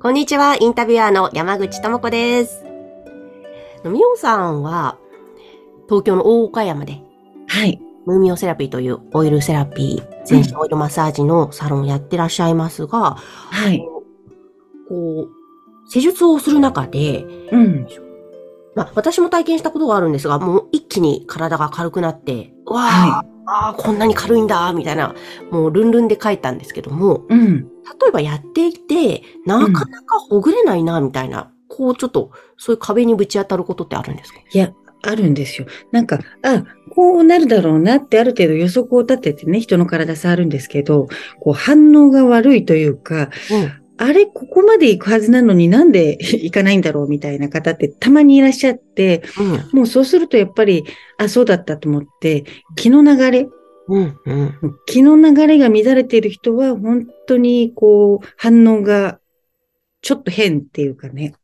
こんにちは、インタビュアーの山口智子です。みおさんは、東京の大岡山で、はい。ムーミオセラピーというオイルセラピー、全身オイルマッサージのサロンをやってらっしゃいますが、はい。こう、施術をする中で、うん。まあ、私も体験したことがあるんですが、もう一気に体が軽くなって、わあ、はああ、こんなに軽いんだ、みたいな、もうルンルンで帰ったんですけども、うん例えばやっていて、なかなかほぐれないな、みたいな、こうちょっと、そういう壁にぶち当たることってあるんですか？いや、あるんですよ。なんか、あ、こうなるだろうなってある程度予測を立ててね、人の体触るんですけど、こう反応が悪いというか、うん。あれ、ここまで行くはずなのになんで 行かないんだろうみたいな方ってたまにいらっしゃって、うん。もうそうするとやっぱり、あ、そうだったと思って、気の流れ、うん。うん。気の流れが乱れている人は本当にこう反応がちょっと変っていうかね、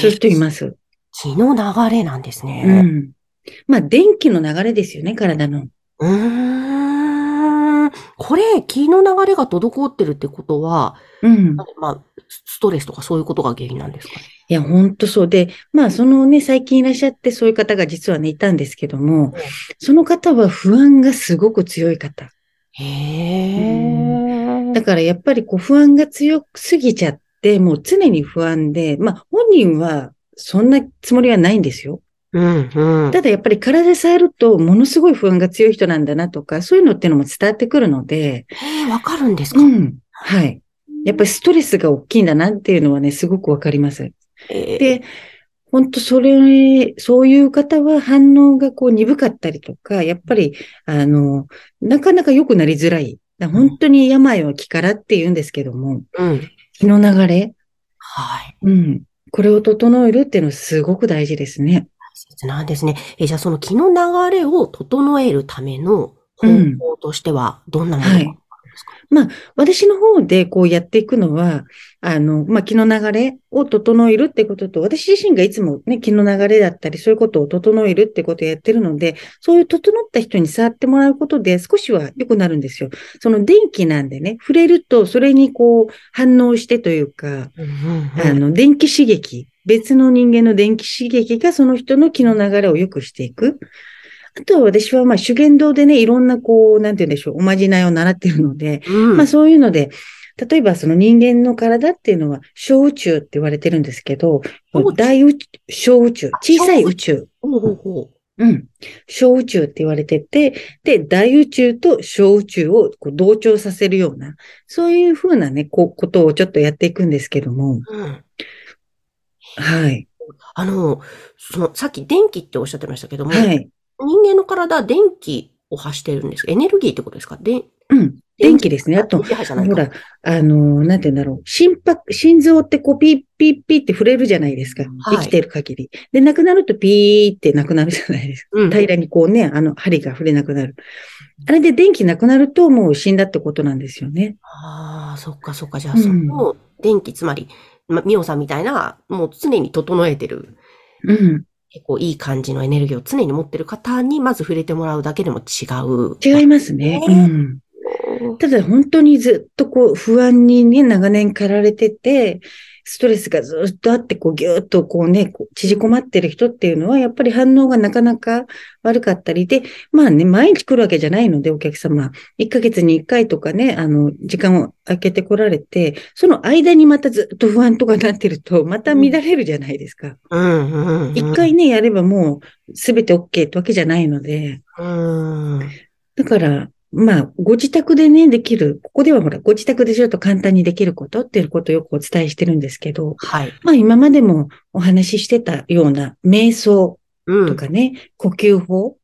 そういう人います。気の流れなんですうね。ん。まあ、電気の流れですよね、体の。うーん。これ、気の流れが滞ってるってことは、うん。まあ、ストレスとかそういうことが原因なんですか？ね。いや、ほんとそうで、まあ、そのね、最近いらっしゃってそういう方が実はね、いたんですけども、その方は不安がすごく強い方。へえ。だからやっぱりこう不安が強すぎちゃって、もう常に不安で、まあ、本人はそんなつもりはないんですよ。うん、うん。ただやっぱり体で触ると、ものすごい不安が強い人なんだなとか、そういうのっていうのも伝わってくるので、へえ、わかるんですか、うん。はい。やっぱりストレスが大きいんだなっていうのはね、すごくわかります。えーで、本当それ、そういう方は反応がこう鈍かったりとか、やっぱり、あの、なかなか良くなりづらい。だ本当に病は気からって言うんですけども、うん。気の流れ、はい。うん。これを整えるっていうのはすごく大事ですね。大切なんですね。え、じゃあその気の流れを整えるための方うん法としては、どんなものが？ですか、私の方でこうやっていくのは、あの、まあ、気の流れを整えるってことと、私自身がいつもね、気の流れだったり、そういうことを整えるってことをやってるので、そういう整った人に触ってもらうことで少しは良くなるんですよ。その電気なんでね、触れるとそれにこう反応してというか、あの、電気刺激、別の人間の電気刺激がその人の気の流れを良くしていく。あとは私はまあ修験道でね、いろんなこう、なんて言うんでしょう、おまじないを習ってるので、うんまあそういうので、例えばその人間の体っていうのは小宇宙って言われてるんですけど大宇宙、小宇宙、小さい宇宙。うん。小宇宙って言われてて、で、大宇宙と小宇宙をこう同調させるような、そういうふうなね、こう、ことをちょっとやっていくんですけども、うん。はい。あの、その、さっき電気っておっしゃってましたけども、はい。人間の体は電気を発してるんですかエネルギーってことですか？でうん。電気ですね。あと、電気波じゃないかほら、あの、なんて言うんだろう。心拍、心臓ってこう、ピッピッピッって触れるじゃないですか。はい生きてる限り。で、なくなるとピーってなくなるじゃないですか。うん平らにこうね、あの、針が触れなくなる。あれで電気なくなるともう死んだってことなんですよね。ああ、そっかそっか。じゃあ、うんその電気、つまり、ま、ミオさんみたいな、もう常に整えてる、うん。結構いい感じのエネルギーを常に持ってる方に、まず触れてもらうだけでも違う。違いますね。うねん。ただ本当にずっとこう不安にね、長年駆られてて、ストレスがずっとあって、こうぎゅーっとこうね、こう縮こまってる人っていうのは、やっぱり反応がなかなか悪かったりで、まあね、毎日来るわけじゃないので、お客様。1ヶ月に1回とかね、あの、時間を空けて来られて、その間にまたずっと不安とかなってると、また乱れるじゃないですか。うんうんうん。一回ね、やればもう、すべて OK ってわけじゃないので、うん。だから、まあ、ご自宅でね、できる、ここではほら、ご自宅でちょっと簡単にできることっていうことをよくお伝えしてるんですけど、はい。まあ今までもお話ししてたような瞑想うん。とかね、呼吸法。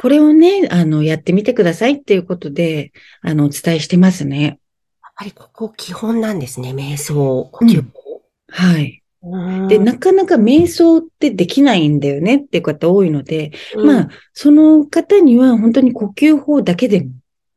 これをね、あの、やってみてくださいっていうことで、あの、お伝えしてますね。やっぱりここ基本なんですね。瞑想、呼吸法。はい。うんで、なかなか瞑想ってできないんだよねっていう方多いので、うん。まあ、その方には本当に呼吸法だけでも、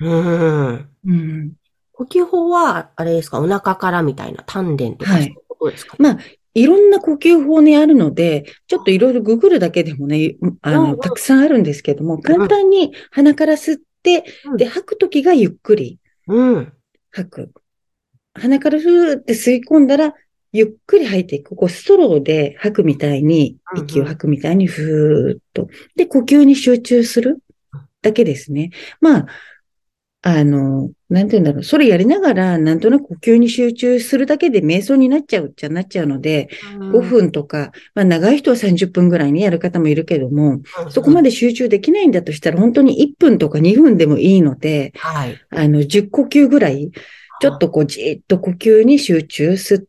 うん。うん、呼吸法は、あれですか、お腹からみたいな、丹田とか、はい。そういうことですか、まあ、いろんな呼吸法ね、あるので、ちょっといろいろググるだけでもね、あの、たくさんあるんですけども、簡単に鼻から吸って、うん。で、吐くときがゆっくり。うん。吐く。鼻からふーって吸い込んだら、ゆっくり吐いていく。こう、ストローで吐くみたいに、息を吐くみたいにふーっと。で、呼吸に集中するだけですね。まあ、あの、なんて言うんだろう。それやりながら、なんとなく呼吸に集中するだけで瞑想になっちゃうっちゃなっちゃうので、5分とか、まあ長い人は30分ぐらいにやる方もいるけども、そこまで。で集中できないんだとしたら、本当に1分とか2分でもいいので、はい。あの、10呼吸ぐらい、ちょっとこうじーっと呼吸に集中吸って、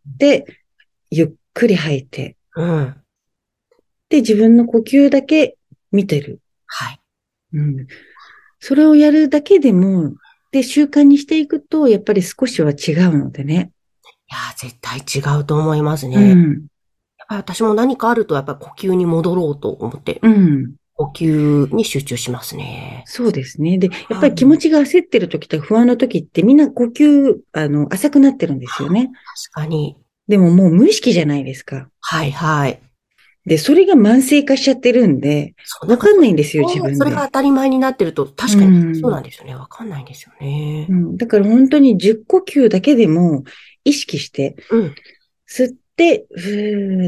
ゆっくり吐いて、うん。で、自分の呼吸だけ見てる。はい。うん。それをやるだけでも、で、習慣にしていくと、やっぱり少しは違うのでね。いやー、絶対違うと思いますね。やっうん。ぱり私も何かあると、やっぱり呼吸に戻ろうと思って、うん。呼吸に集中しますね。そうですね。で、やっぱり気持ちが焦ってる時とか不安の時ってみんな呼吸、あの、浅くなってるんですよね。確かに。でももう無意識じゃないですか。はいはい。で、それが慢性化しちゃってるんで、わかんないんですよ、自分で。それが当たり前になってると、確かうんにそうなんですよね。わかんないんですよねう。ん、だから本当に10呼吸だけでも意識して、うん。吸って、ふ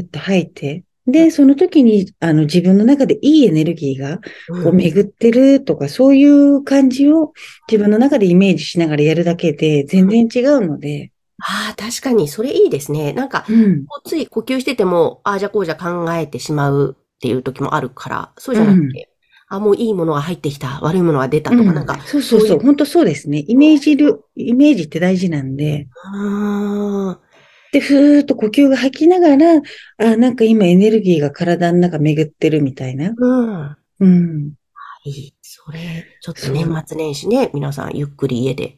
ーっと吐いて、で、その時に、あの、自分の中でいいエネルギーが、こう、巡ってるとか、そういう感じを自分の中でイメージしながらやるだけで、全然違うので、ああ、確かに、それいいですね。なんか、うん。こうつい呼吸してても、ああじゃこうじゃ考えてしまうっていう時もあるから、そうじゃなくて、あもういいものが入ってきた、悪いものが出たとか、うんなんか、そうそうそう、そういう本当そうですね。イメージる、イメージって大事なんで、うーん。で、ふーっと呼吸が吐きながら、あ、なんか今エネルギーが体の中巡ってるみたいな。うん。うん。いい。それ、ちょっと年末年始ね、皆さんゆっくり家で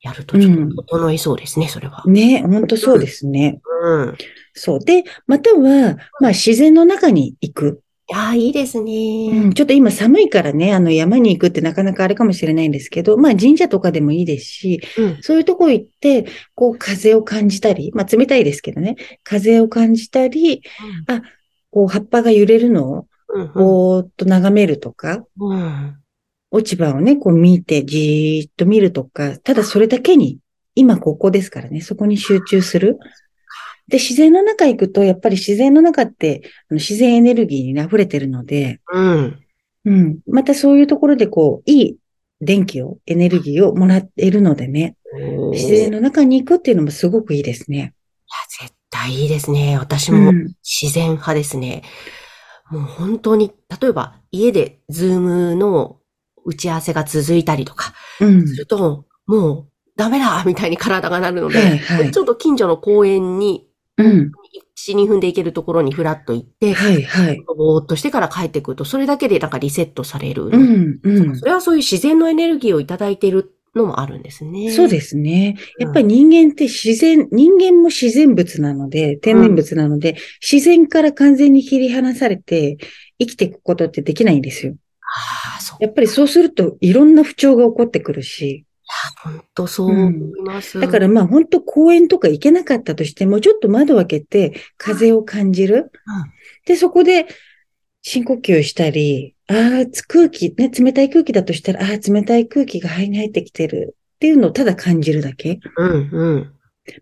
やるとちょっと整いそうですね、それは。ね、本当そうですね。うん。そう。で、または、まあ自然の中に行く。いやーいいですうねん、。ちょっと今寒いからね、あの山に行くってなかなかあれかもしれないんですけど、まあ神社とかでもいいですし、うん。そういうとこ行って、こう風を感じたり、まあ冷たいですけどね、風を感じたり、こう葉っぱが揺れるのをうん。ぼーっと眺めるとか、うん。落ち葉をね、こう見てじーっと見るとか、ただそれだけに、今ここですからね、そこに集中する。で、自然の中行くと、やっぱり自然の中って、あの自然エネルギーに溢れてるので、うん。うん。またそういうところでこう、いい電気を、エネルギーをもらっているのでね、自然の中に行くっていうのもすごくいいですね。いや、絶対いいですね。私もうん。自然派ですね。もう本当に、例えば家でズームの打ち合わせが続いたりとかうん。すると、もうダメだみたいに体がなるので、はいはいちょっと近所の公園にうん。1、2分で行けるところにフラッと行って、はいはい。ぼーっとしてから帰ってくると、それだけでなんかリセットされる。うん。うんそ。れはそういう自然のエネルギーをいただいているのもあるんですね。そうですね。やっぱり人間って自然、人間も自然物なので、天然物なので、自然から完全に切り離されて生きていくことってできないんですよ。ああ。やっぱりそうするといろんな不調が起こってくるし。本当そう思います。だからまあ本当公園とか行けなかったとしても、ちょっと窓を開けて風を感じる。で、そこで深呼吸したり、ああ、空気、ね、冷たい空気だとしたら、ああ、冷たい空気が肺に入ってきてるっていうのをただ感じるだけ。うん、うん。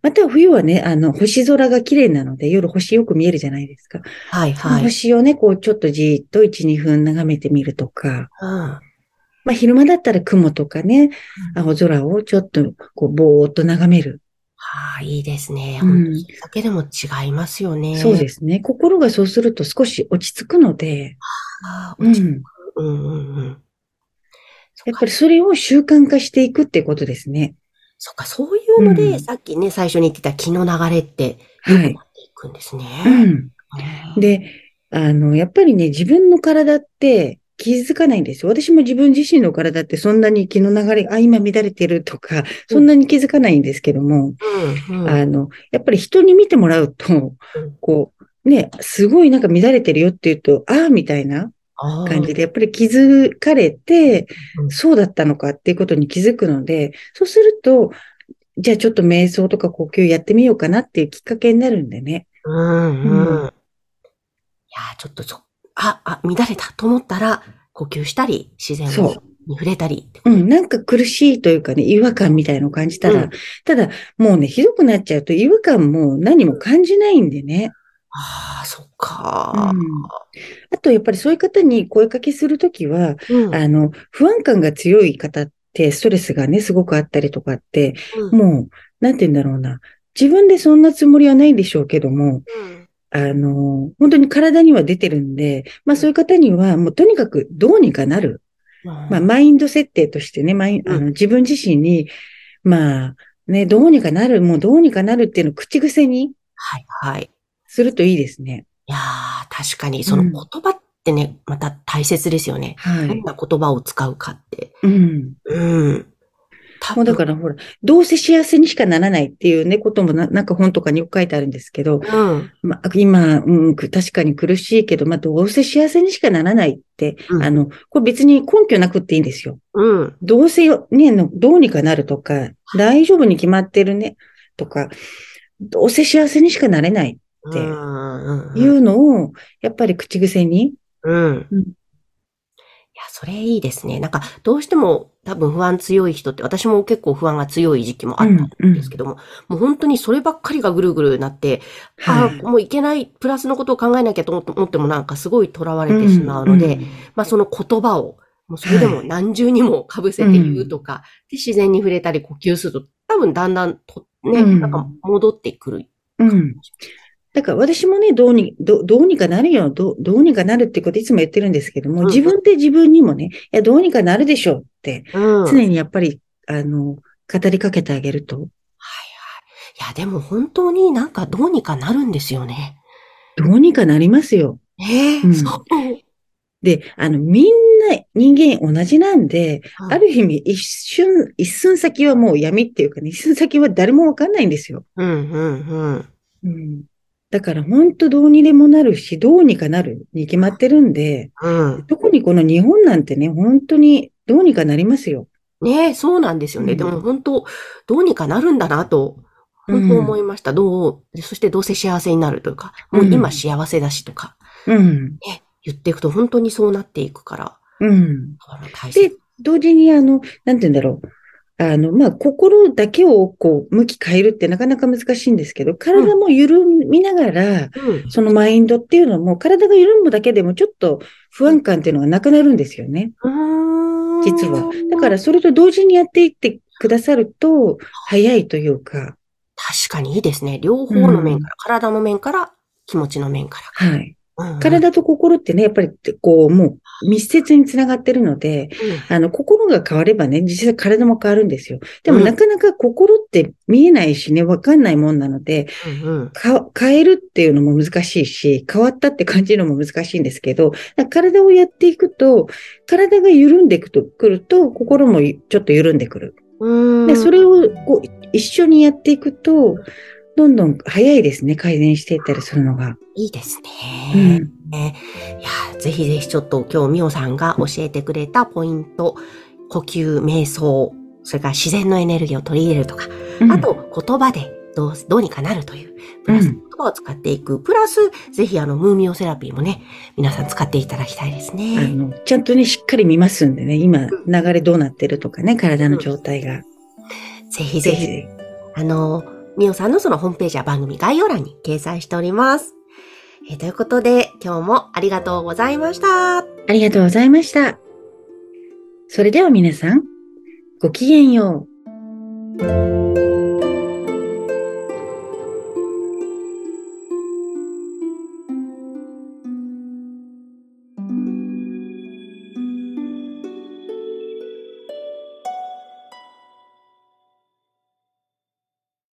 また冬はね、あの、星空が綺麗なので、夜星よく見えるじゃないですか。はい、はい。星をね、こう、ちょっとじーっと1、2分眺めてみるとか、うんまあ、昼間だったら雲とかね、青空をちょっと、こう、ぼーっと眺める。はあ、いいですね。うんだけでも違いますよね。そうですね。心がそうすると少し落ち着くので、ああ、うん。落ち着くうん、うん、うん。そっかやっぱりそれを習慣化していくってことですね。そっか、そういうので、うんさっきね、最初に言ってた気の流れって、はい良くなっていくんですね。うん。で、あの、やっぱりね、自分の体って、気づかないんですよ。私も自分自身の体ってそんなに気の流れ、あ、今乱れてるとか、そんなに気づかないんですけども、うんうんあの、やっぱり人に見てもらうと、こう、ね、すごいなんか乱れてるよって言うと、ああ、みたいな感じで、やっぱり気づかれてうん、そうだったのかっていうことに気づくので、そうすると、じゃあちょっと瞑想とか呼吸やってみようかなっていうきっかけになるんでね。うんうん。うんいやー、ちょっとそ、あ、あ、乱れたと思ったら、呼吸したり、自然に触れたり。うん、なんか苦しいというかね、違和感みたいのを感じたら、うんただ、もうね、ひどくなっちゃうと違和感も何も感じないんでね。ああ、そっうかん。あと、やっぱりそういう方に声かけするときは、うん。あの、不安感が強い方って、ストレスがね、すごくあったりとかって、うんもう、なんて言うんだろうな。自分でそんなつもりはないでしょうけども、うんあの、本当に体には出てるんで、まあそういう方には、もうとにかくどうにかなる。まあマインド設定としてね、マインあの自分自身に、まあね、どうにかなる、もうどうにかなるっていうのを口癖にはい、はい。するといいですね。いやー、確かに、その言葉ってね、また大切ですよね。はい。どんな言葉を使うかって。うん。うん。多もうだからほら、どうせ幸せにしかならないっていうね、こともななんか本とかによく書いてあるんですけど、うん。まあ、今、うん、く確かに苦しいけど、まあ、どうせ幸せにしかならないって、うんあの、これ別に根拠なくっていいんですよ。うん。どうせよ、ね、のどうにかなるとか、大丈夫に決まってるね、とか、どうせ幸せにしかなれないってうん。うん。いうのを、やっぱり口癖に、うん。うんいや、それいいですね。なんか、どうしても多分不安強い人って、私も結構不安が強い時期もあったんですけども、もう本当にそればっかりがぐるぐるなって、はいああ、もういけない、プラスのことを考えなきゃと思ってもなんかすごい囚われてしまうので、んんまあその言葉を、もうそれでも何重にも被せて言うとか、で自然に触れたり呼吸すると、多分だんだんと、ね、うんなんか戻ってくる。うん。だから私もね、どうに、どどうにかなるよ、どうどうにかなるってこといつも言ってるんですけども、自分で自分にもね、いや、どうにかなるでしょうって、うん。常にやっぱり、あの、語りかけてあげると、はいはい。いや、でも本当になんかどうにかなるんですよね。どうにかなりますよ。ええうんそう。で、あの、みんな人間同じなんで、ある意味一瞬、一寸先はもう闇っていうかね、一寸先は誰もわかんないんですよ。うん、うん、うん。うん。だから本当どうにでもなるし、どうにかなるに決まってるんで、うん。特にこの日本なんてね、本当にどうにかなりますよ。ねえ、そうなんですよね。うんでも本当、どうにかなるんだなと、本当思いました。どう、そしてどうせ幸せになるというか、もう今幸せだしとか、うん。ね、言っていくと本当にそうなっていくから、うん。大で切。、同時にあの、なんて言うんだろう。あの、まあ、心だけをこう、向き変えるってなかなか難しいんですけど、体も緩みながら、うん。そのマインドっていうのも、体が緩むだけでもちょっと不安感っていうのがなくなるんですよね。実は。だから、それと同時にやっていってくださると、早いというか、確かにいいですね。両方の面から、体の面から、気持ちの面かはい。体と心ってね、やっぱり、こう、もう密接につながってるので、あの、心が変わればね、実際体も変わるんですよ。でもうんなかなか心って見えないしね、わかんないもんなので、うんうんか変えるっていうのも難しいし、変わったって感じるのも難しいんですけど、体をやっていくと、体が緩んでいくと、くると、心もちょっと緩んでくる。で、それをこう一緒にやっていくと、どんどん早いですね、改善していったりするのが。いいですうね。ん。ねいや、ぜひぜひちょっと今日みおさんが教えてくれたポイント、呼吸、瞑想、それから自然のエネルギーを取り入れるとか、あと言葉でどうどうにかなるという、プラス言葉を使っていく、プラスぜひあのムーミオセラピーもね、皆さん使っていただきたいですあね。の、ちゃんとね、しっかり見ますんでね、今、流れどうなってるとかね、体の状態が。ぜひぜひ、ぜひ。あの、みおさんのそのホームページは番組概要欄に掲載しております。えということで、今日もありがとうございました。ありがとうございました。それでは皆さん、ごきげんよう。